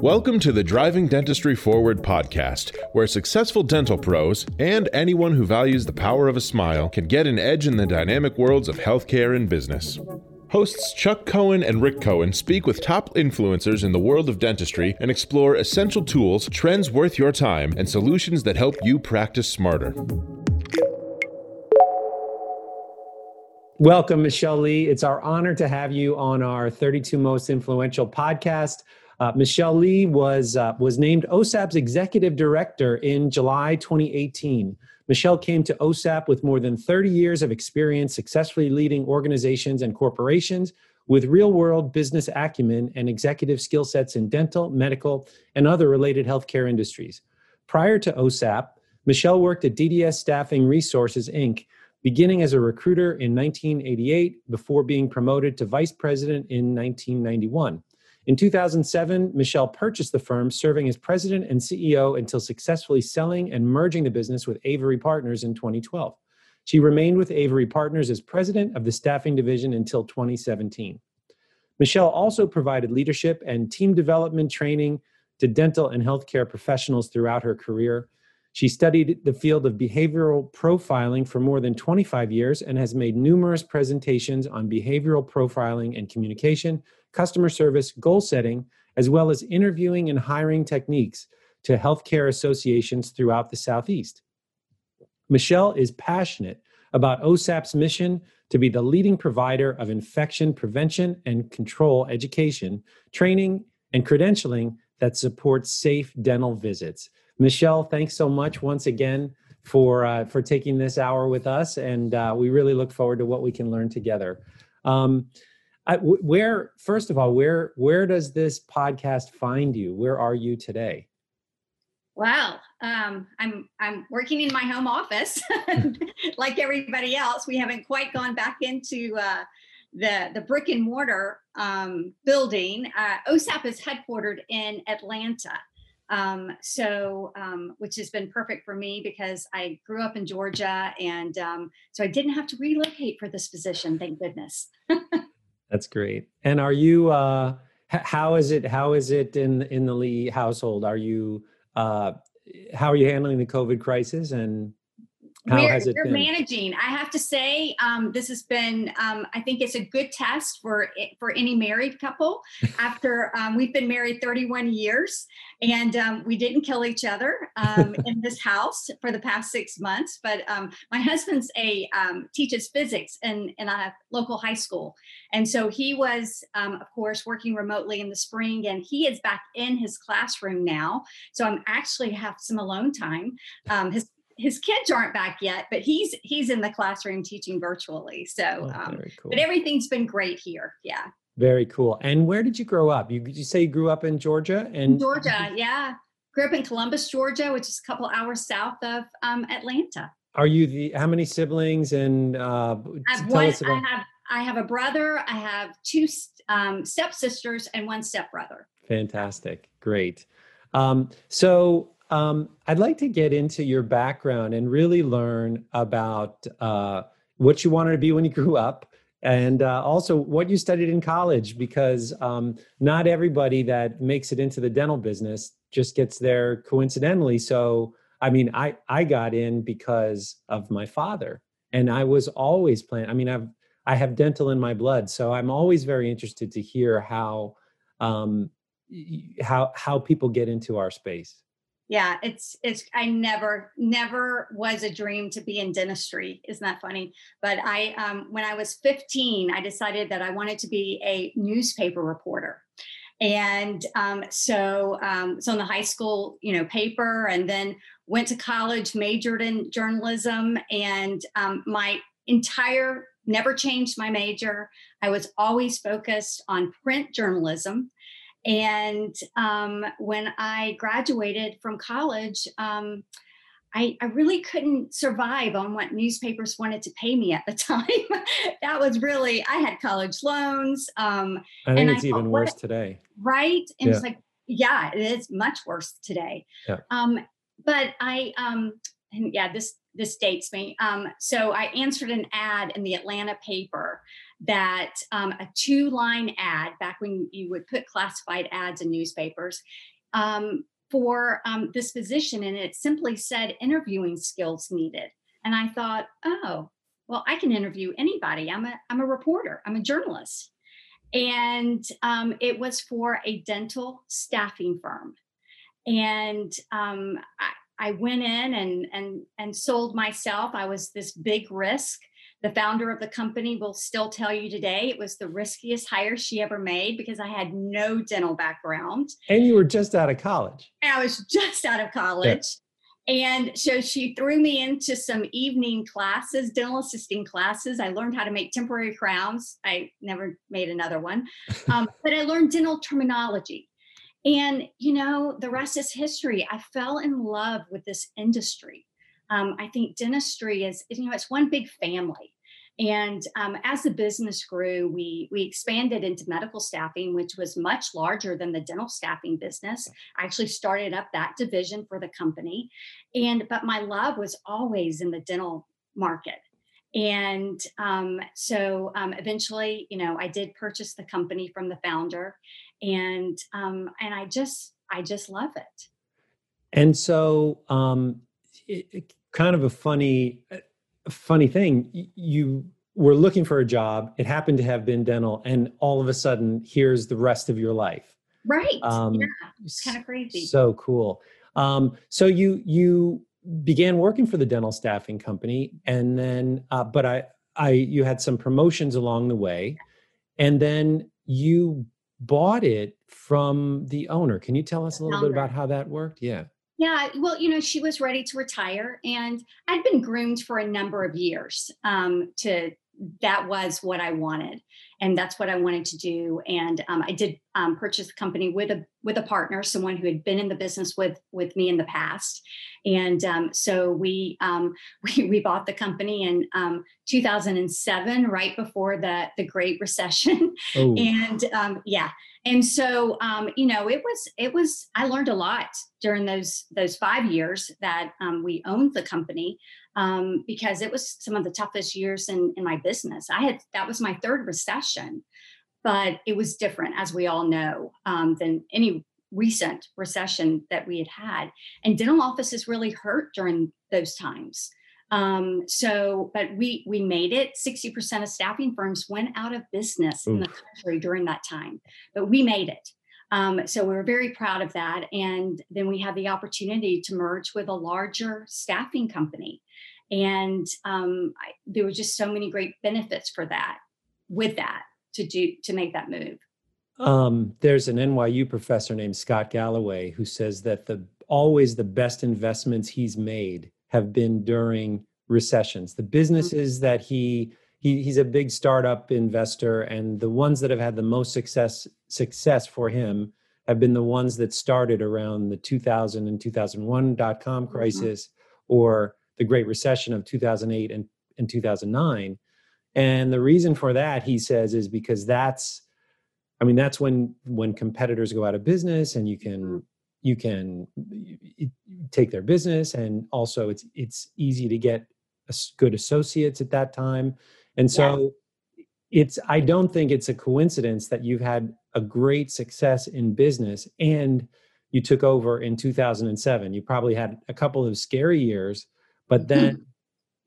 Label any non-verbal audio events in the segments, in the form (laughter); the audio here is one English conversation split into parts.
Welcome to the Driving Dentistry Forward podcast, where successful dental pros and anyone who values the power of a smile can get an edge in the dynamic worlds of healthcare and business. Hosts Chuck Cohen and Rick Cohen speak with top influencers in the world of dentistry and explore essential tools, trends worth your time, and solutions that help you practice smarter. Welcome, Michelle Lee. It's our honor to have you on our 32 Most Influential podcast. Uh, Michelle Lee was, uh, was named OSAP's executive director in July 2018. Michelle came to OSAP with more than 30 years of experience successfully leading organizations and corporations with real world business acumen and executive skill sets in dental, medical, and other related healthcare industries. Prior to OSAP, Michelle worked at DDS Staffing Resources, Inc., beginning as a recruiter in 1988 before being promoted to vice president in 1991. In 2007, Michelle purchased the firm, serving as president and CEO until successfully selling and merging the business with Avery Partners in 2012. She remained with Avery Partners as president of the staffing division until 2017. Michelle also provided leadership and team development training to dental and healthcare professionals throughout her career. She studied the field of behavioral profiling for more than 25 years and has made numerous presentations on behavioral profiling and communication, customer service, goal setting, as well as interviewing and hiring techniques to healthcare associations throughout the Southeast. Michelle is passionate about OSAP's mission to be the leading provider of infection prevention and control education, training, and credentialing that supports safe dental visits. Michelle, thanks so much once again for uh, for taking this hour with us, and uh, we really look forward to what we can learn together. Um, I, where first of all, where where does this podcast find you? Where are you today? Well, um, I'm I'm working in my home office, (laughs) like everybody else. We haven't quite gone back into uh, the the brick and mortar um, building. Uh, OSAP is headquartered in Atlanta, um, so, um, which has been perfect for me because I grew up in Georgia, and um, so I didn't have to relocate for this position. Thank goodness. (laughs) That's great. And are you? Uh, how is it? How is it in in the Lee household? Are you? Uh, how are you handling the COVID crisis? And how we're, has it we're been? managing. I have to say, um, this has been. Um, I think it's a good test for for any married couple. (laughs) After um, we've been married 31 years, and um, we didn't kill each other um, in (laughs) this house for the past six months. But um, my husband's a teaches physics in in a local high school, and so he was, of course, working remotely in the spring, and he is back in his classroom now. So I'm actually have some alone time. his his kids aren't back yet, but he's he's in the classroom teaching virtually. So, oh, um, cool. but everything's been great here. Yeah. Very cool. And where did you grow up? You, you say you grew up in Georgia and Georgia, yeah. Grew up in Columbus, Georgia, which is a couple hours south of um, Atlanta. Are you the how many siblings and uh, I have one, I have I have a brother. I have two um, stepsisters and one stepbrother. Fantastic, great. Um, so um, I'd like to get into your background and really learn about uh, what you wanted to be when you (laughs) grew up and uh, also what you studied in college because um, not everybody that makes it into the dental business just gets there coincidentally. So i mean i i got in because of my father and i was always planning i mean i've i have dental in my blood. So i'm always very interested to hear how um, how how people get into our space yeah it's it's i never never was a dream to be in dentistry. Isn't that funny? But i um, when i was 15 i decided that i wanted to be a newspaper reporter. And um, so um, so in the high school you know paper and then went to college majored in journalism and um, my entire never changed my major. I was always focused on print journalism and um, when I graduated from college, um, I, I, really couldn't survive on what newspapers wanted to pay me at the (laughs) time. that was really, I had college loans. Um, I think it's I even worse today. Right. And yeah. it's like, yeah, it is much worse today. Yeah. Um, but I, um, and yeah, this, this dates me. Um, so I answered an ad in the Atlanta paper that um, a two line ad back when you would put classified ads in newspapers um, for um, this position, and it simply said interviewing skills needed. And I thought, oh, well, I can interview anybody. I'm a I'm a reporter. I'm a journalist, and um, it was for a dental staffing firm, and um, I, I went in and and and sold myself. I was this big risk the founder of the company will still tell you today it was the riskiest hire she ever made because I had no dental background. And you were just out of college. I was just out of college. Yeah. And so she threw me into some evening classes, dental assisting classes. I learned how to make temporary crowns. I never made another one, (laughs) um, but I learned dental terminology. And, you know, the rest is history. I fell in love with this industry um, I think dentistry is, you know, it's one big family. And um, as the business grew, we we expanded into medical staffing, which was much larger than the dental staffing business. I actually started up that division for the company, and but my love was always in the dental market. And um, so um, eventually, you know, I did purchase the company from the founder, and um, and I just I just love it. And so um, it, it, kind of a funny funny thing. You were looking for a job. It happened to have been dental and all of a sudden here's the rest of your life. Right. Um, yeah. it's kind of crazy. so cool. Um, so you you began working for the dental staffing company and then uh, but i i you had some promotions along the way and then you bought it from the owner. Can you tell us a little bit about how that worked? Yeah yeah, well, you know, she was ready to retire, and I'd been groomed for a number of years um, to that was what I wanted, and that's what I wanted to do. And um, I did um, purchase the company with a with a partner, someone who had been in the business with with me in the past. And um, so we, um, (laughs) we we bought the company in um, 2007, right before the the Great Recession. (laughs) Oh. And um, yeah, and so you know, it was it was I learned a lot during those those five years that we owned the company um, because it was some of the toughest years in, in my business. I had that was my third recession, but it was different, as we all know, um, than any recent recession that we had had. And dental offices really hurt during those times. Um, so, but we we made it. Sixty percent of staffing firms went out of business Oof. in the country during that time, but we made it. Um, so we were very proud of that. And then we had the opportunity to merge with a larger staffing company and um, I, there were just so many great benefits for that with that to do to make that move um, there's an nyu professor named scott galloway who says that the always the best investments he's made have been during recessions the businesses mm-hmm. that he, he he's a big startup investor and the ones that have had the most success success for him have been the ones that started around the 2000 and 2001 dot com mm-hmm. crisis mm-hmm. or the Great Recession of 2008 and, and 2009. And the reason for that, he says, is because that's, I mean, that's when when competitors go out of business, and you can mm-hmm. you can take their business, and also it's it's easy to get good associates at that time, and so. It's. I don't think it's a coincidence that you've had a great success in business and you took over in 2007. You probably had a couple of scary years, but then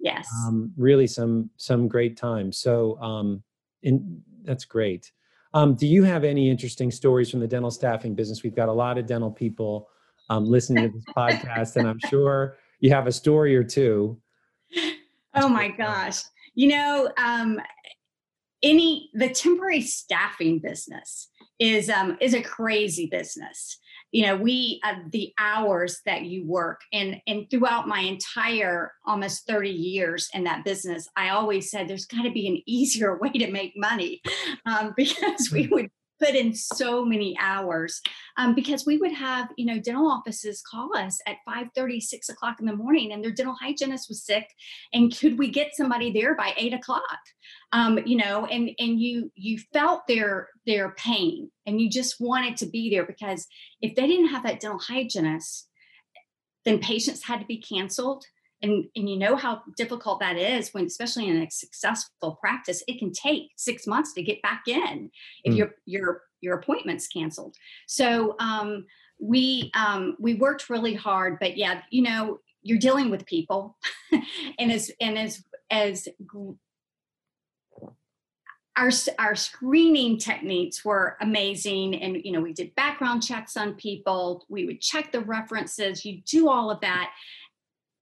yes um, really some some great times so um in that's great um, do you have any interesting stories from the dental staffing business we've got a lot of dental people um, listening to this (laughs) podcast and i'm sure you have a story or two oh my (laughs) gosh you know um, any the temporary staffing business is um, is a crazy business. You know we uh, the hours that you work and and throughout my entire almost 30 years in that business i always said there's got to be an (laughs) easier way to make money um, because we would put in so many hours um, because we would have you know dental offices call us at 5 30 6 o'clock in the morning and their dental hygienist was sick and could we get somebody there by 8 o'clock? Um, you know and and you you felt their their pain and you just wanted to be there because if they didn't have that dental hygienist then patients had to be canceled and and you know how difficult that is when especially in a successful practice it can take six months to get back in if mm. your your your appointment's canceled. So um, we um, we worked really hard but yeah you know you're dealing with people. (laughs) And as and as as our, our screening techniques were amazing and you know we did background checks on people. We would check the references. You do all of that.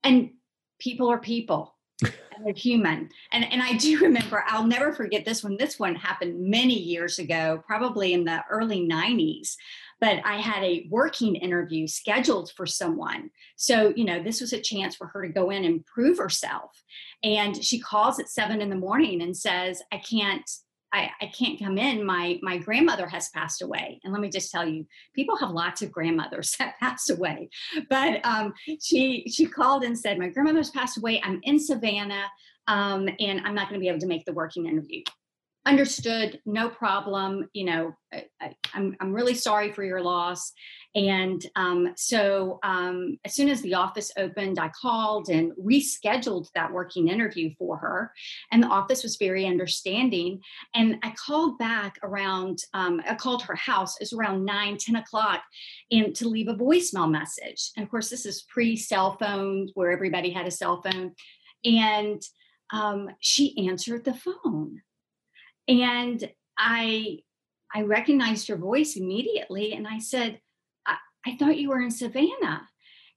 And people are people and they're human. And and i do (laughs) remember i'll never forget this one this one happened many years ago probably in the early 90s but i had a working interview scheduled for someone. So you know this was a chance for her to go in and prove herself. And she calls at seven in the morning and says i can't I, I can't come in. My my grandmother has passed away, and let me just tell you, people have lots of grandmothers (laughs) that passed away. But um, she she called and said, my grandmother's passed away. I'm in Savannah, um, and I'm not going to be able to make the working interview understood no problem you know I, I'm, I'm really sorry for your loss and um, so um, as soon as the office opened i called and rescheduled that working interview for her. And the office was very understanding. And i called back around um, i called her house. It was around 9 10 o'clock and to leave a voicemail message. And of course this is pre cell phone where everybody had a cell phone. And um, she answered the phone. And I I recognized her voice immediately. And I said, I, thought you were in Savannah.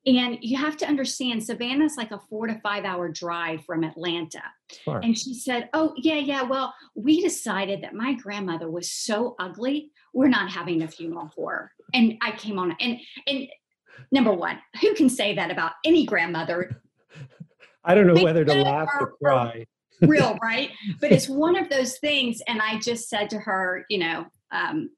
And you have to understand, Savannah's like a four to five hour drive from Atlanta. And she said, Oh, yeah, yeah. Well, we decided that my grandmother was so ugly, we're not having a funeral for her. And I came on and and number one, who can say that about any grandmother? (laughs) I don't know whether to laugh or cry real, right? (laughs) But it's one of those things. And I just said to her, you know, um,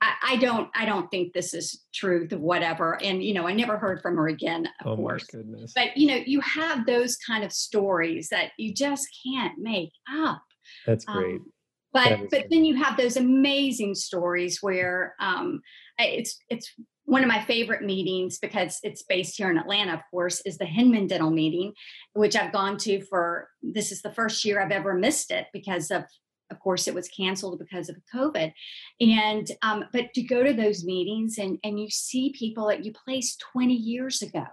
I, I, don't, I don't think this is truth, whatever. And you know, I never heard from her again. Of oh course. my goodness! But you know, you have those kind of stories that you just can't make up. That's great. Um, but but then you have those amazing stories where um, it's it's one of my favorite meetings because it's based here in Atlanta, of course, is the Hinman Dental meeting, which I've gone to for this is the first year I've ever missed it because of of course it was canceled because of covid and um, but to go to those meetings and and you see people that you placed 20 years ago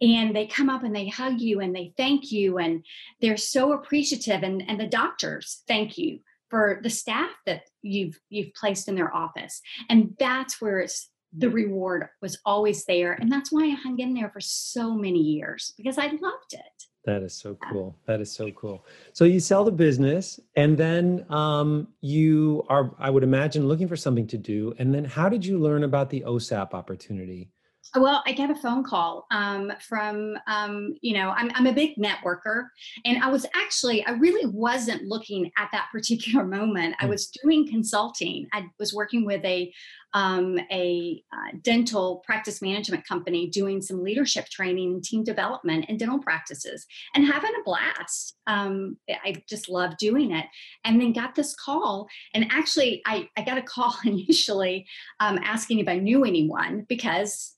and they come up and they hug you and they thank you and they're so appreciative and and the doctors thank you for the staff that you've you've placed in their office and that's where it's the reward was always there. And that's why I hung in there for so many years because I loved it. That is so cool. That is so cool. So you sell the business and then um, you are, I would imagine, looking for something to do. And then how did you learn about the OSAP opportunity? Well, I get a phone call um, from, um, you know, I'm, I'm a big networker. And I was actually, I really wasn't looking at that (laughs) particular moment. I hmm. was doing consulting. I was working with a, um, a uh, dental practice management company doing some leadership training and team development in dental practices and having a blast. Um, I just love doing it. And then got this call. And actually, I, I got a (laughs) call initially um, asking if I knew anyone because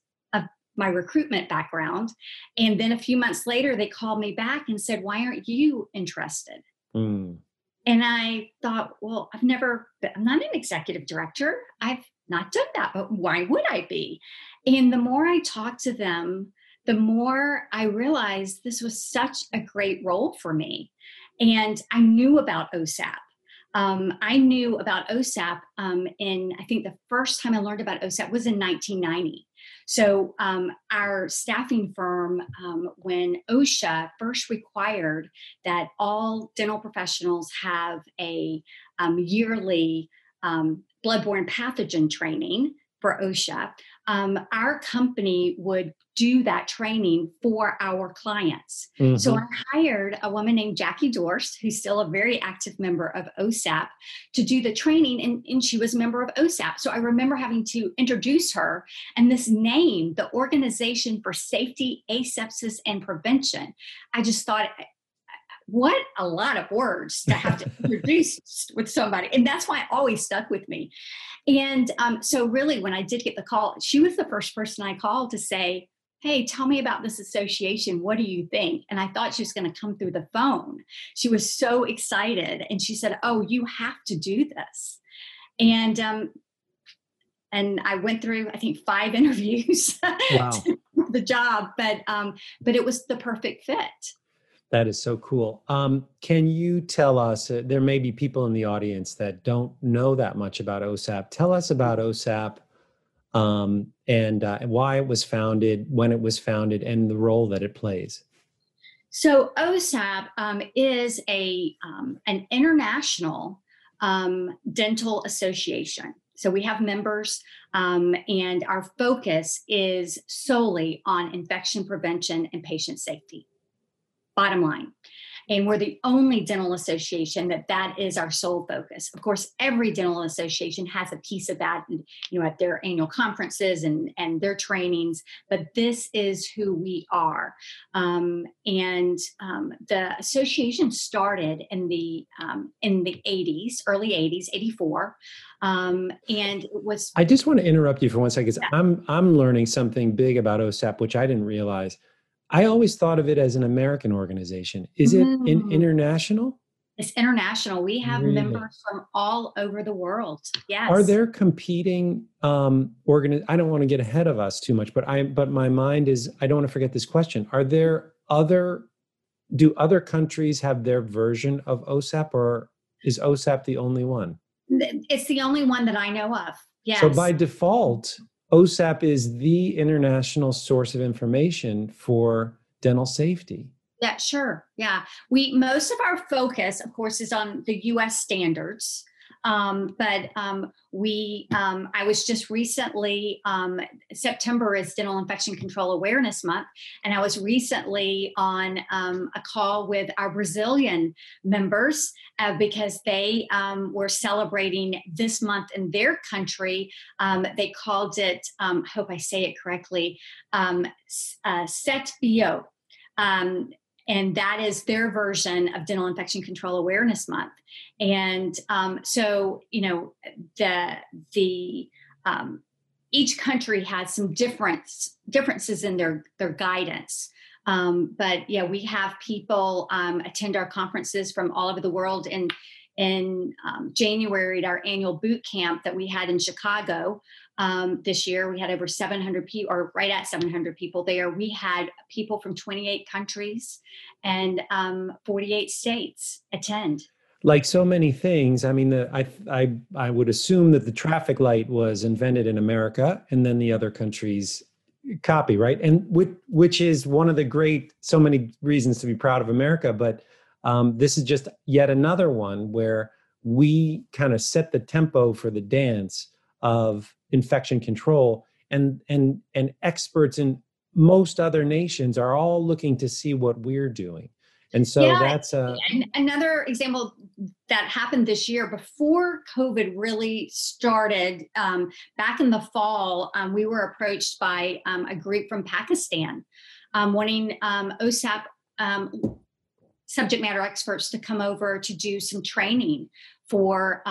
my recruitment background. And then a few months later, they called me back and said, Why aren't you interested? Mm. And I thought, well, I've never, been, I'm not an executive director. I've not done that, but why would I be? And the more I talked to them, the more I realized this was such a great role for me. And I knew about OSAP. Um, I knew about OSAP um, in, I think the first time I learned about OSAP was in 1990. So, um, our staffing firm, um, when OSHA first required that all dental professionals have a um, yearly um, bloodborne pathogen training for OSHA, our company would do that training for our clients. Mm-hmm. So I hired a woman named Jackie Dorst, who's still a very active member of OSAP, to do the training, and, and she was a member of OSAP. So I remember having to introduce her and this name, the Organization for Safety, Asepsis, and Prevention. I just thought what a lot of words to have to (laughs) introduce with somebody. And that's why it always stuck with me. And um, so, really, when I did get the call, she was the first person I called to say, hey, tell me about this association. What do you think? And I thought she was going to come through the phone. She was so excited. And she said, oh, you have to do this. And, um, and I went through, I think, five (laughs) interviews wow. the job, but, um, but it was the perfect fit. That is so cool. Um, can you tell us? Uh, there may be people in the audience that don't know that much about OSAP. Tell us about OSAP um, and uh, why it was founded, when it was founded, and the role that it plays. So OSAP um, is a um, an international um, dental association. So we have members, um, and our focus is solely on infection prevention and patient safety. Bottom line and we're the only dental association that that is our sole focus. Of course every dental association has a piece of that you know at their annual conferences and and their trainings but this is who we are. Um, and um, the association started in the um, in the 80s early 80s 84 um, and it was i just want to interrupt you for one second yeah. i'm i'm learning something big about osap which i didn't realize I always thought of it as an American organization. Is it in, mm. international? It's international. We have really? members from all over the world. Yes. Are there competing um organ I don't want to get ahead of us too much, but I but my mind is I don't want to forget this question. Are there other do other countries have their version of OSAP or is OSAP the only one? It's the only one that I know of. Yes. So by default, OSAP is the international source of information for dental safety. Yeah, sure. Yeah. We most of our focus, of course, is on the US standards. Um, but um, we, um, I was just recently, um, September is Dental Infection Control Awareness Month, and I was recently on um, a call with our Brazilian members uh, because they um, were celebrating this month in their country. they called it, I hope I say it correctly, uh, Set Bio. Um, and that is their version of dental infection control awareness month. And um, so you know the the um, each country has some difference differences in their their guidance. Um, but yeah we have people um, attend our conferences from all over the world. And in um, January at our annual boot camp that we had in Chicago um, this year. We had over 700 people, or right at 700 people there. We had people from 28 countries and um, 48 states attend. Like so many things, I mean, the, I, I, I would assume that the traffic light was invented in America, and then the other countries copy, right? And which, which is one of the great, so many reasons to be proud of America, but um, this is just yet another one where we kind of set the tempo for the dance of infection control. And and and experts in most other nations are all looking to see what we're doing. And so yeah, that's a, another example that happened this year before covid really started um, back in the fall um, we were approached by um, a group from pakistan um, wanting um, osap um, subject matter experts to come over to do some training for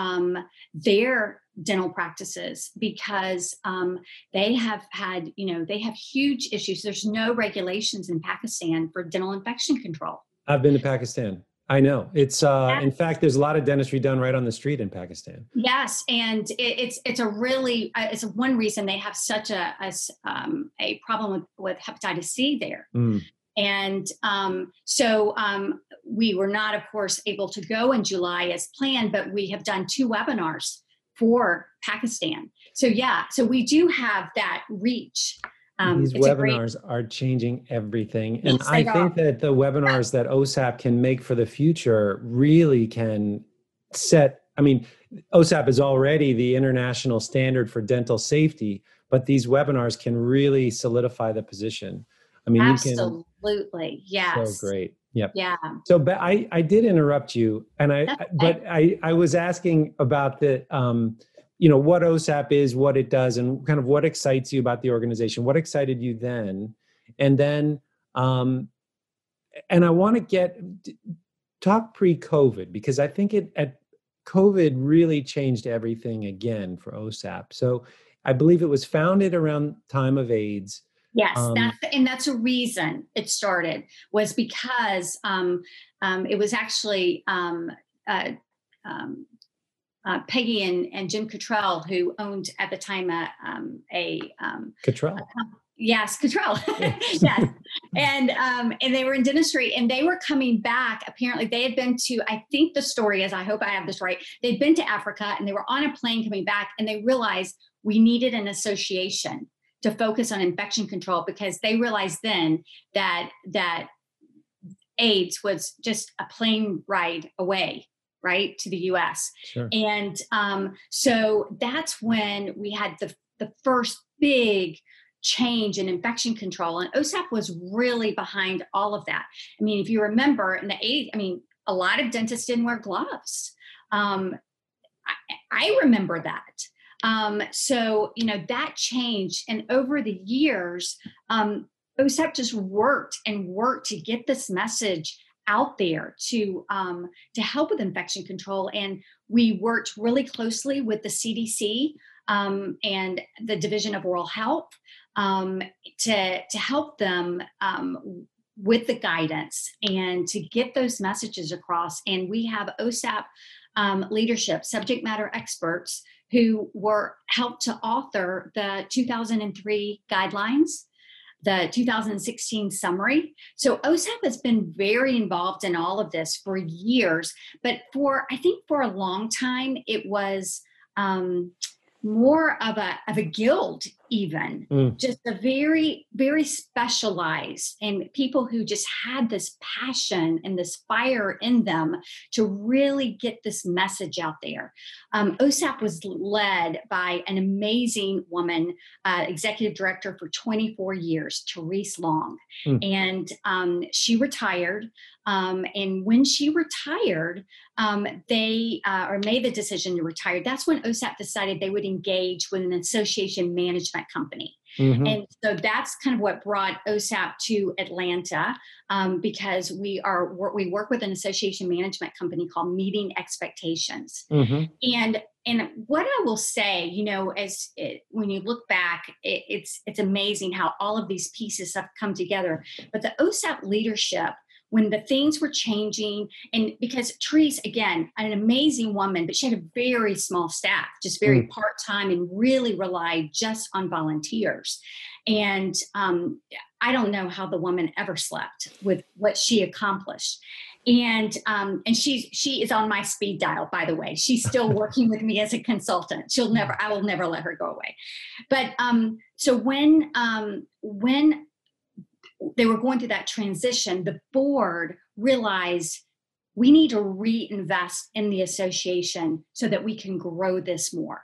their dental practices because um, they have had, you know, they have huge issues. There's no regulations in Pakistan for dental infection control. I've been to Pakistan. I know it's. Uh. In fact, there's a lot of dentistry done right on the street in Pakistan. Yes, and it, it's it's a really uh, it's one reason they have such a a, um, a problem with, with hepatitis C there. Mm. And um, so um, we were not, of course, able to go in July as planned, but we have done two webinars for Pakistan. So yeah, so we do have that reach. Um, These webinars great... are changing everything, and yes, I think that the webinars that OSAP can make for the future really can set. I mean, OSAP is already the international standard for dental safety, but these webinars can really solidify the position. I mean, absolutely, yes, so great. Yep. Yeah. So, but I, I did interrupt you, and I, but I, I was asking about the, um, you know, what OSAP is, what it does, and kind of what excites you about the organization. What excited you then, and then, um, and I want to get talk pre-COVID because I think it at COVID really changed everything again for OSAP. So, I believe it was founded around time of AIDS. Yes, um, that's and that's a reason it started was because um, um, it was actually um, uh, um, uh, Peggy and, and Jim Cottrell who owned at the time a um, a Cottrell. A, yes, Cottrell. (laughs) yes, (laughs) and and they were in dentistry and they were coming back. Apparently, they had been to I think the story is I hope I have this right. They'd been to Africa and they were on a plane coming back and they realized we needed an association to focus on infection control because they realized then that that AIDS was just a plane ride away, right, to the U.S. Sure. And um, so that's when we had the the first big change in infection control, and OSAP was really behind all of that. I mean, if you remember in the 80s, I mean, a lot of dentists didn't wear gloves. Um, I, I remember that. Um, so, you know, that changed. And over the years, um, OSAP just worked and worked to get this message out there to um, to help with infection control. And we worked really closely with the CDC um, and the Division of Oral Health um, to to help them um, with the guidance and to get those messages across. And we have OSAP um, leadership, subject matter experts who were helped to author the 2003 guidelines the 2016 summary. So OSAP has been very involved in all of this for years, but for I think for a long time it was um, more of a of a guild even mm. just a very very specialized and people who just had this passion and this fire in them to really get this message out there um, osap was led by an amazing woman uh, executive director for 24 years therese long mm. and um, she retired um, and when she retired, um, they uh, or made the decision to retire. That's when OSAP decided they would engage with an association management company. Mm-hmm. And so that's kind of what brought OSAP to Atlanta um, because we are we work with an association management company called Meeting Expectations. Mm-hmm. And and what I will say, you know, as it, when you look back, it, it's it's amazing how all of these pieces have come together. But the OSAP leadership when the things were changing. And because Therese again an amazing woman but she had a very small staff just very mm. part-time and really relied just on volunteers. And um, I don't know how the woman ever slept with what she accomplished. And um, and she's she is on my speed dial by the way. She's still (laughs) working with me as a consultant. She'll never i will never let her go away. But um so when um when they were going through that transition, the board realized we need to reinvest in the association so that we can grow this more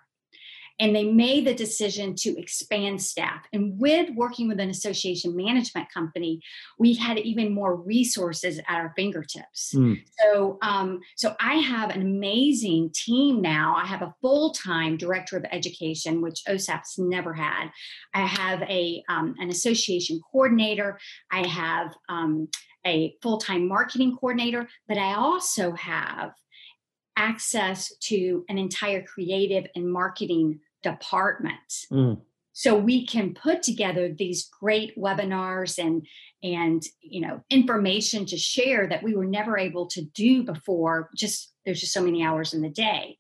and they made the decision to expand staff. And with working with an association management company, we had even more resources at our fingertips. Mm. So, um, so I have an amazing team now. I have a full time director of education, which OSAP's never had. I have a um, an association coordinator. I have um, a full time marketing coordinator, but I also have access to an entire creative and marketing department. Mm. So we can put together these great webinars and and you know information to share that we were never able to do before. Just there's just so many hours in the day,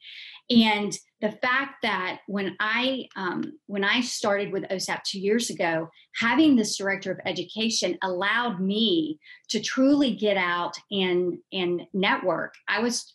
and the fact that when I um, when I started with OSAP two years ago, having this director of education allowed me to truly get out and and network. I was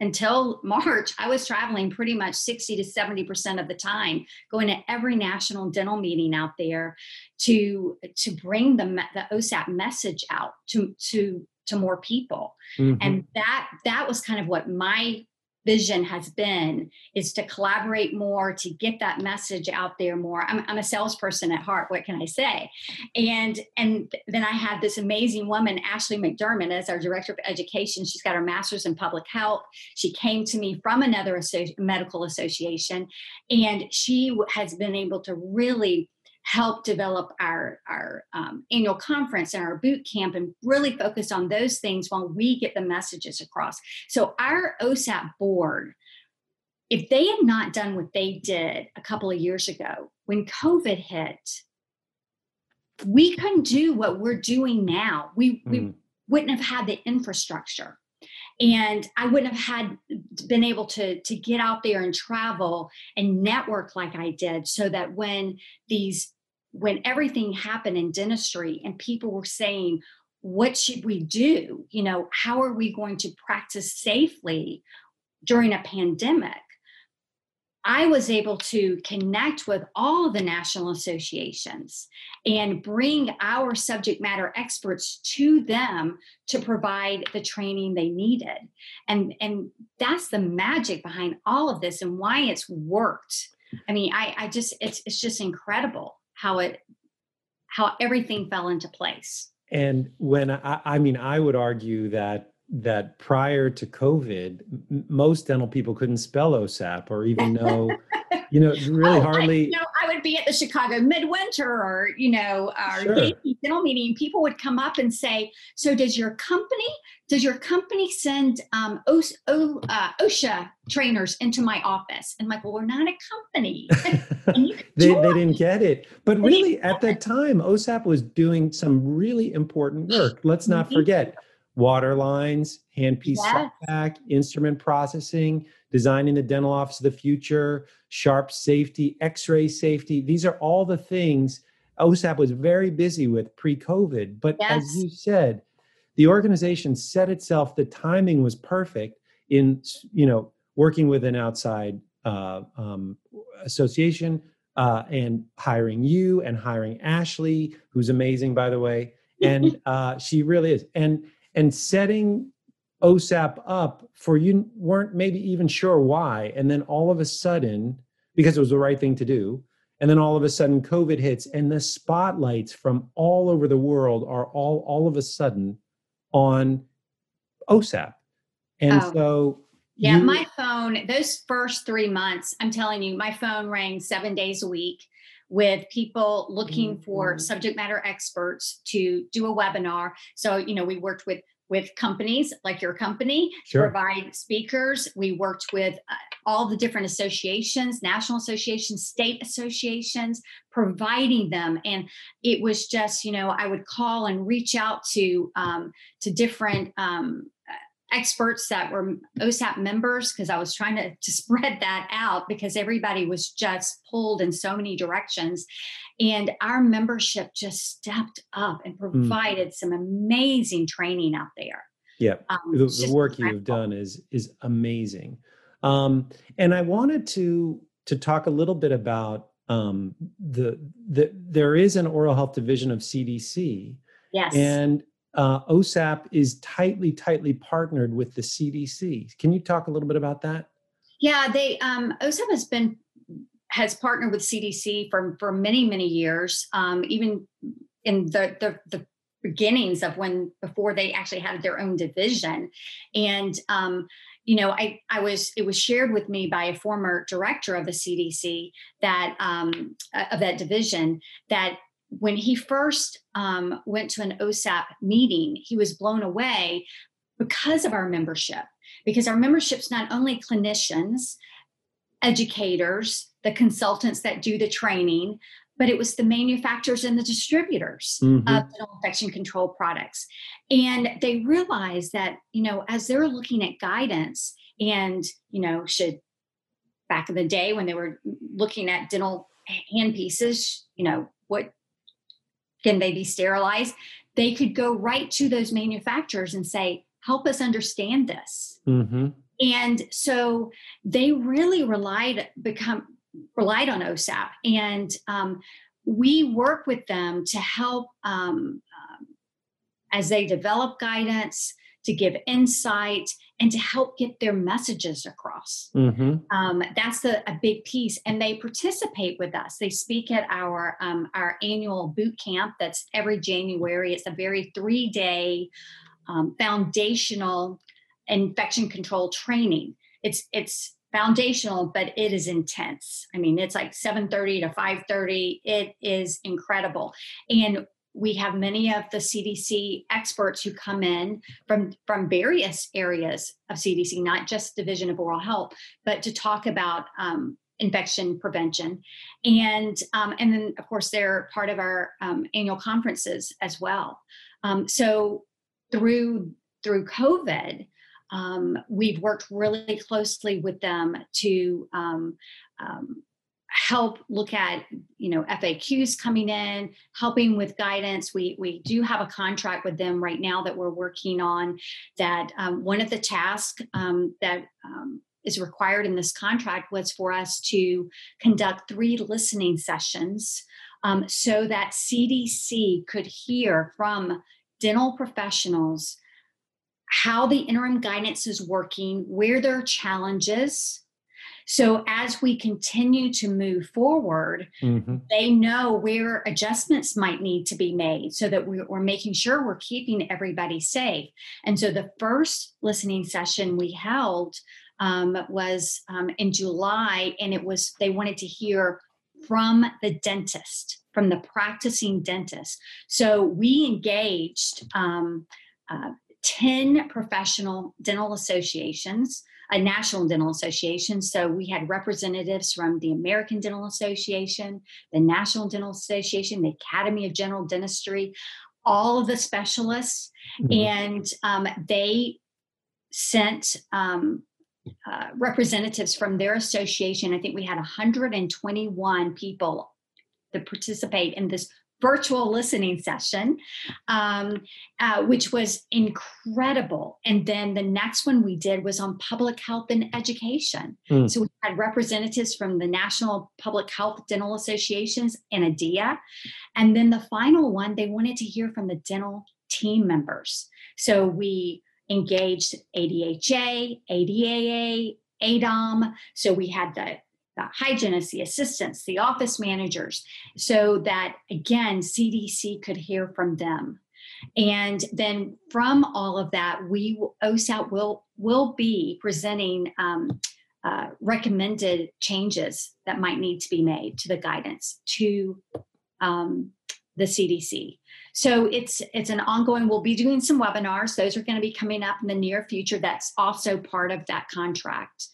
until (laughs) March, I was traveling pretty much 60 to 70% of the time, going to every national dental meeting out there to, to bring the, the OSAP message out to, to, to more people. Mm-hmm. And that, that was kind of what my vision has been is to collaborate more to get that message out there more. I'm, I'm, a salesperson at heart what can i say? And and then i had this amazing woman ashley mcdermott as our director of education. She's got her master's in public health. She came to me from another medical association and she has been able to really help develop our, our um, annual conference and our boot camp and really focus on those things while we get the messages across. So, our OSAP board, if they had not done what they did a couple of years ago, when COVID hit, we couldn't do what we're doing now. We, mm. we wouldn't have had the infrastructure and i wouldn't have had been able to to get out there and travel and network like i did so that when these when everything happened in dentistry and people were saying what should we do you know how are we going to practice safely during a pandemic I was able to connect with all the national associations and bring our subject matter experts to them to provide the training they needed. And, and that's the magic behind all of this and why it's worked. I mean, I, I just, it's, it's just incredible how it, how everything fell into place. And when I, I mean, I would argue that that prior to COVID, m- most dental people couldn't spell OSAP or even know, (laughs) you know, really oh, hardly. I, you know, I would be at the Chicago Midwinter or, you know, our sure. dental meeting. People would come up and say, "So, does your company does your company send um, o, o, uh, OSHA trainers into my office?" And I'm like, "Well, we're not a company." they, they didn't get it, but really, at that time, OSAP was doing some really important work. Let's not mm-hmm. forget water lines, handpiece yes. setback, instrument processing, designing the dental office of the future, sharp safety, x-ray safety. These are all the things OSAP was very busy with pre-COVID. But yes. as you said, the organization set itself, the timing was perfect in, you know, working with an outside uh, um, association uh, and hiring you and hiring Ashley, who's amazing, by the way. And (laughs) uh, she really is. And and setting OSAP up for you weren't maybe even sure why. And then all of a sudden, because it was the right thing to do, and then all of a sudden COVID hits and the spotlights from all over the world are all all of a sudden on OSAP. And oh. so yeah, you, my phone, those first three months, I'm telling you, my phone rang seven days a week with people looking mm-hmm. for subject matter experts to do a webinar. So, you know, we worked with with companies like your company sure. provide speakers we worked with uh, all the different associations national associations state associations providing them and it was just you know i would call and reach out to um, to different um, experts that were OSAP members because I was trying to, to (laughs) spread that out because everybody was just pulled in so many directions. And our membership just stepped up and mm. provided mm. some amazing training out there. Yeah, um, the, the, work you've done is is amazing. Um, and I wanted to to talk a little bit about um, the the there is an oral health division of CDC. Yes. And uh, OSAP is tightly, tightly partnered with the CDC. Can you talk a little bit about that? Yeah, they um, OSAP has been has partnered with CDC for for many many years, um, even in the, the the beginnings of when before they actually had their own division, and um, you know, I I was it was shared with me by a former director of the CDC that um, of that division that when he first um, went to an OSAP meeting, he was blown away because of our membership. Because our membership's not only clinicians, educators, the consultants that do the training, but it was the manufacturers and the distributors mm-hmm. of dental infection control products. And they realized that, you know, as they're looking at guidance and, you know, should back in the day when they were looking at dental handpieces, you know, what can they be sterilized? They could go right to those manufacturers and say, help us understand this. Mm-hmm. And so they really relied become relied on OSAP, and um, we work with them to help um, um, as they develop guidance, to give insight, and to help get their messages across. Mm-hmm. Um, that's a, a, big piece, and they participate with us. They speak at our um, our annual boot camp. That's every January. It's a very three day um, foundational infection control training. It's it's foundational but it is intense i mean it's like 7.30 to 5.30 it is incredible and we have many of the CDC experts who come in from from various areas of CDC, not just Division of Oral Health, but to talk about um, infection prevention, and um, and then of course they're part of our um, annual conferences as well. Um, so through through COVID, um, we've worked really closely with them to um, help look at you know FAQs coming in, helping with guidance. We we do have a contract with them right now that we're working on. That um, one of the tasks um, that um, is required in this contract was for us to conduct three listening sessions um, so that CDC could hear from dental professionals how the interim guidance is working, where there are challenges. So as we continue to move forward, mm-hmm. they know where adjustments might need to be made so that we're making sure we're keeping everybody safe. And so the first listening session we held um, was um, in July, and it was they wanted to hear from the dentist, from the practicing dentist. So we engaged um, uh, 10 professional dental associations, a national dental association. So we had representatives from the American Dental Association, the National Dental Association, the Academy of General Dentistry, all of the specialists, mm-hmm. and um, they sent um, uh, representatives from their association. I think we had 121 people that participate in this virtual listening session, um, uh, which was incredible. And then the next one we did was on public health and education. Mm. So we had representatives from the National Public Health Dental Associations and ADEA. And then the final one, they wanted to hear from the dental team members. So we engaged ADHA, ADAA, ADOM. So we had the the hygienists, the assistants, the office managers, so that again, CDC could hear from them. And then from all of that, we OSAP will will be presenting um, uh, recommended changes that might need to be made to the guidance to um, the CDC. So it's it's an ongoing. We'll be doing some webinars. Those are going to be coming up in the near future. That's also part of that contract.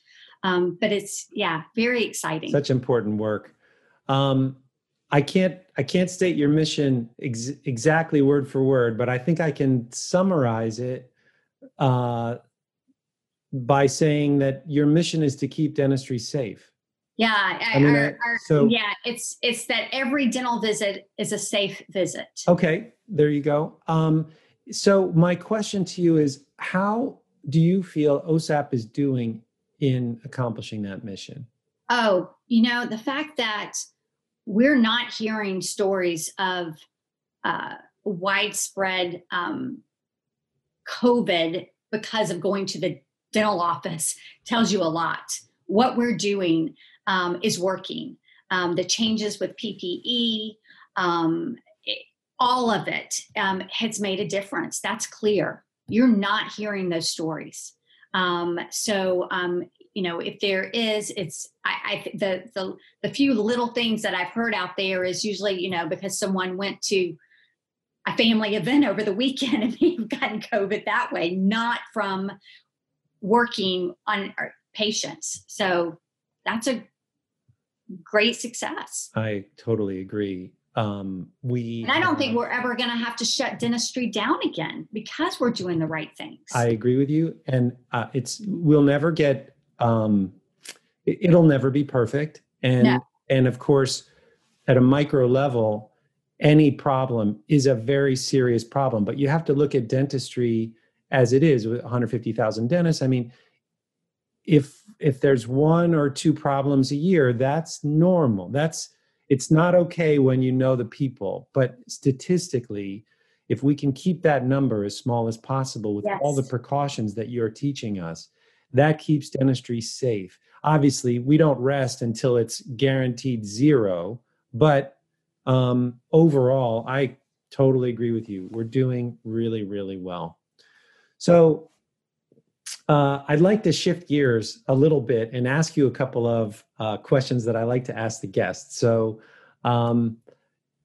Um, but it's yeah, very exciting. Such important work. Um, I can't I can't state your mission ex- exactly word for word, but I think I can summarize it uh, by saying that your mission is to keep dentistry safe. Yeah, I mean, our, our, so yeah, it's it's that every dental visit is a safe visit. Okay, there you go. Um, so my question to you is, how do you feel OSAP is doing in accomplishing that mission? Oh, you know, the fact that we're not hearing stories of uh, widespread um, COVID because of going to the dental office tells you a lot. What we're doing um, is working. Um, the changes with PPE, um, it, all of it um, has made a difference. That's clear. You're not hearing those stories. Um, so, um, you know, if there is, it's I, I the the the few little things that I've heard out there is usually you know because someone went to a family event over the weekend (laughs) and they've gotten COVID that way, not from working on patients. So that's a great success. I totally agree um, we and i don't think we're ever going to have to shut dentistry down again because we're doing the right things. I agree with you. And uh, it's we'll never get um, it, will never be perfect. And no. and of course at a micro level any problem is a very serious problem. But you have to look at dentistry as it is with 150000 dentists. I mean if if there's one or two problems a year that's normal. That's it's not okay when you know the people, but statistically, if we can keep that number as small as possible with yes. all the precautions that you're teaching us, that keeps dentistry safe. Obviously, we don't rest until it's guaranteed zero, but um, overall, I totally agree with you. We're doing really, really well. So, uh, I'd like to shift gears a little bit and ask you a couple of uh, questions that I like to ask the guests. So, um,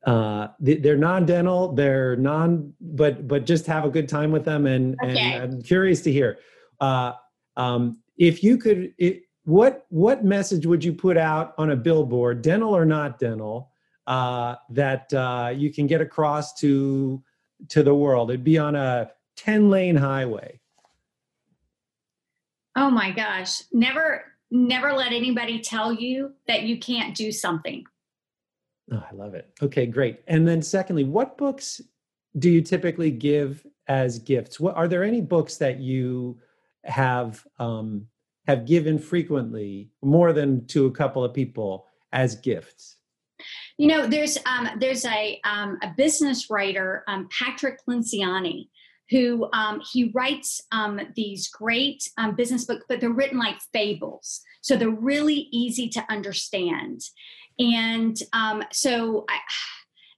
uh, they're non-dental, they're non, but but just have a good time with them. And, okay. and I'm curious to hear uh, um, if you could, if, what what message would you put out on a billboard, dental or not dental, uh, that uh, you can get across to to the world? It'd be on a ten lane highway. Oh my gosh! Never never let anybody tell you that you can't do something. Oh, I love it. Okay, great. And then secondly, what books do you typically give as gifts? What are there any books that you have um, have given frequently, more than to a couple of people, as gifts? You know, there's um, there's a um, a business writer, um, Patrick Lencioni, who um, he writes um, these great um, business books, but they're written like fables, so they're really easy to understand. And um, so I,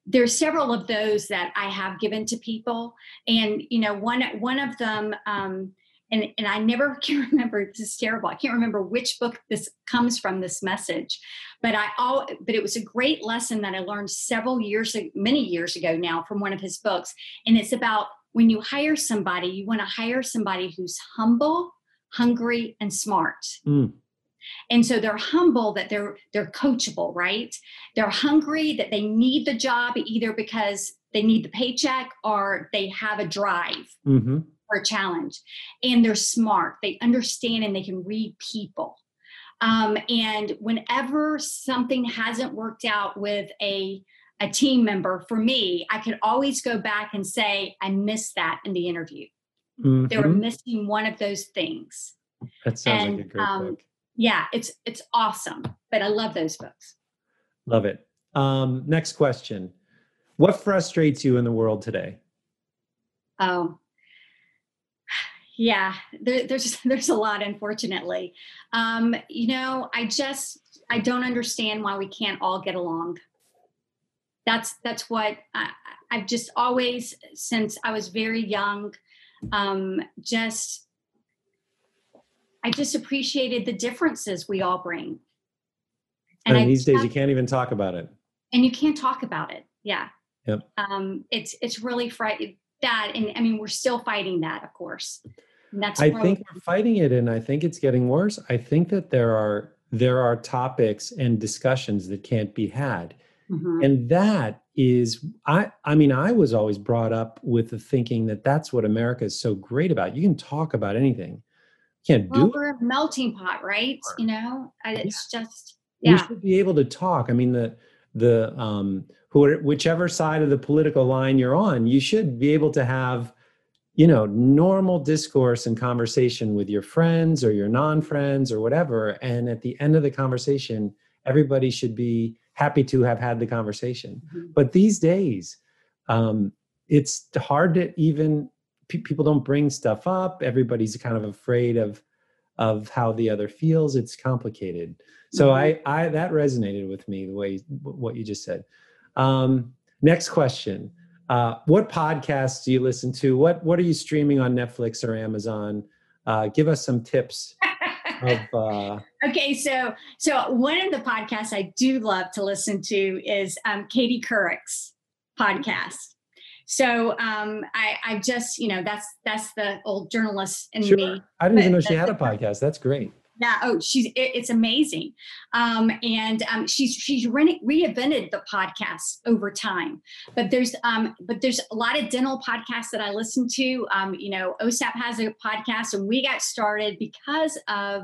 there's several of those that I have given to people, and you know, one one of them. Um, and, and I never (laughs) can remember. This is terrible. I can't remember which book this comes from. This message, but I all. But it was a great lesson that I learned several years, many years ago now, from one of his books. And it's about when you hire somebody, you want to hire somebody who's humble, hungry, and smart. Mm. And so they're humble that they're they're coachable, right? They're hungry that they need the job either because they need the paycheck or they have a drive mm-hmm. or a challenge. And they're smart. They understand and they can read people. Um, and whenever something hasn't worked out with a a team member, for me, I could always go back and say, I missed that in the interview. Mm-hmm. They were mm-hmm. missing one of those things. That sounds and, like a great um, book. Yeah, it's it's awesome. But I love those books. Love it. Um, next question. What frustrates you in the world today? Oh, yeah, there, there's (laughs) there's a lot, unfortunately. Um, you know, I just I don't understand why we can't all get along that's that's what I, have just always since I was very young, um, just I just appreciated the differences we all bring. And, and these days, you can't even talk about it. And you can't talk about it. Yeah. Yep. Um, it's it's really frightening that, and I mean, we're still fighting that, of course. And that's. I think we're fighting it, and I think it's getting worse. I think that there are there are topics and discussions that can't be had Mm-hmm. And that is, I, I mean, I was always brought up with the thinking that that's what America is so great about. You can talk about anything. You can't well, do we're a melting pot, right? You know, it's yeah. just, yeah. We should be able to talk. I mean, the, the, um, who, whichever side of the political line you're on, you should be able to have, you know, normal discourse and conversation with your friends or your non-friends or whatever. And at the end of the conversation, everybody should be happy to have had the conversation. Mm-hmm. But these days, um, it's hard to even people don't bring stuff up. Everybody's kind of afraid of of how the other feels. It's complicated. So mm-hmm. I, I that resonated with me the way what you just said. Um, next question: uh, What podcasts do you listen to? What what are you streaming on Netflix or Amazon? Uh, give us some tips of uh... okay so so one of the podcasts i do love to listen to is um, katie couric's podcast. So um, I, I just you know that's that's the old journalist in sure. me i didn't even know she had a podcast. That's great yeah oh she's it, it's amazing. Um, and um, she's she's re- reinvented the podcast over time. But there's um, but there's a lot of dental podcasts that i listen to. Um, you know osap has a podcast and we got started because of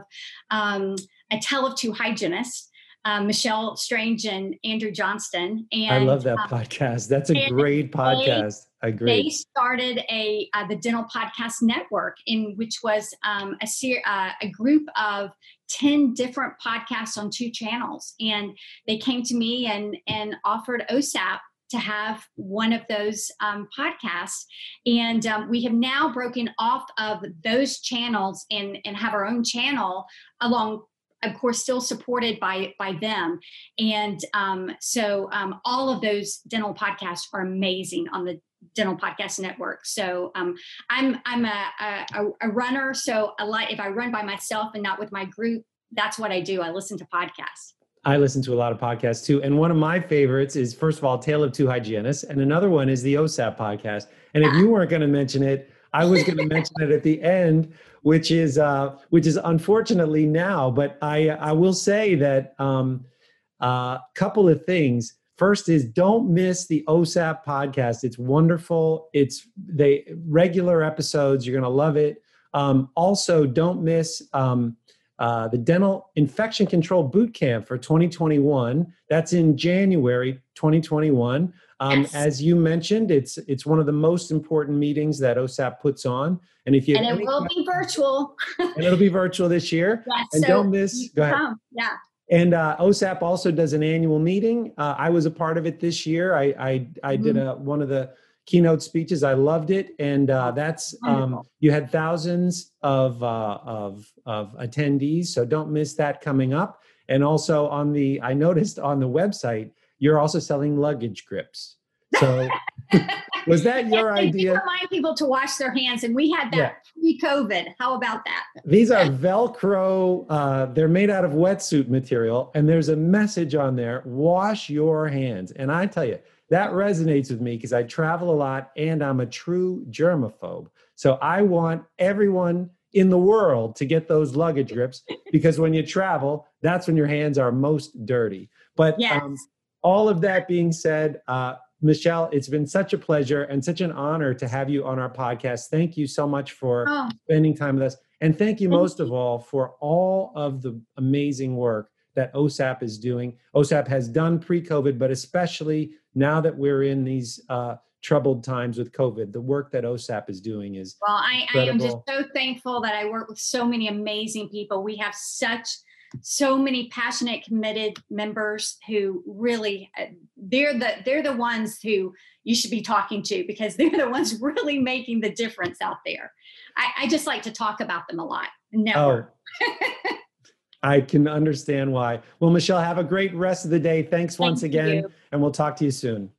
um, a tale of two hygienists um, Michelle Strange and Andrew Johnston. And I love that um, podcast. That's a great podcast. I agree. They started a uh, the Dental Podcast Network, in which was um, a ser- uh, a group of ten different podcasts on two channels, and they came to me and and offered OSAP to have one of those um, podcasts. And um, we have now broken off of those channels and, and have our own channel along of course still supported by by them and um, so um, all of those dental podcasts are amazing on the dental podcast network so um, i'm i'm a, a, a runner so a lot if i run by myself and not with my group that's what i do i listen to podcasts I listen to a lot of podcasts too. And one of my favorites is, first of all, Tale of Two Hygienists. And another one is the OSAP podcast. And if you weren't going to mention it, I was going to mention it at the end, which is uh, which is unfortunately now. But I I will say that a um, uh, couple of things. First is don't miss the OSAP podcast. It's wonderful. It's they regular episodes. You're going to love it. Um, also, don't miss um, uh, the Dental Infection Control Boot Camp for 2021. That's in January 2021. Um, yes. As you mentioned, it's it's one of the most important meetings that OSAP puts on. And if you and it will be virtual. and it'll be virtual this year. (laughs) Yes, and so don't miss. Go ahead. Come. Yeah. And uh, OSAP also does an annual meeting. Uh, I was a part of it this year. I I, I mm-hmm. did a, one of the keynote speeches. I loved it, and uh, that's um, you had thousands of uh, of of attendees. So don't miss that coming up. And also on the, I noticed on the website you're also selling luggage grips. So (laughs) was that your idea? Remind people to wash their hands, and we had that yeah. pre-COVID. How about that? These are Velcro. Uh, they're made out of wetsuit material, and there's a message on there: "Wash your hands." And I tell you, that resonates with me because I travel a lot, and I'm a true germaphobe. So I want everyone in the world to get those luggage grips because when you travel, that's when your hands are most dirty. But yes. um, all of that being said, uh, Michelle, it's been such a pleasure and such an honor to have you on our podcast. Thank you so much for oh. spending time with us. And thank you most of all for all of the amazing work that OSAP is doing. OSAP has done pre COVID, but especially now that we're in these uh, troubled times with COVID, the work that OSAP is doing is. Well, I, I am just so thankful that I work with so many amazing people. We have such so many passionate committed members who really uh, they're the they're the ones who you should be talking to because (laughs) they're the ones really making the difference out there. I, I just like to talk about them a lot. Never. Oh. (laughs) i can understand why. Well michelle have a great rest of the day. Thanks once Thank again you. and we'll talk to you soon.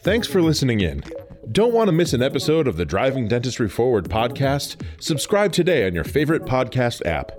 Thanks for listening in don't want to miss an episode of the Driving Dentistry Forward podcast? Subscribe today on your favorite podcast app.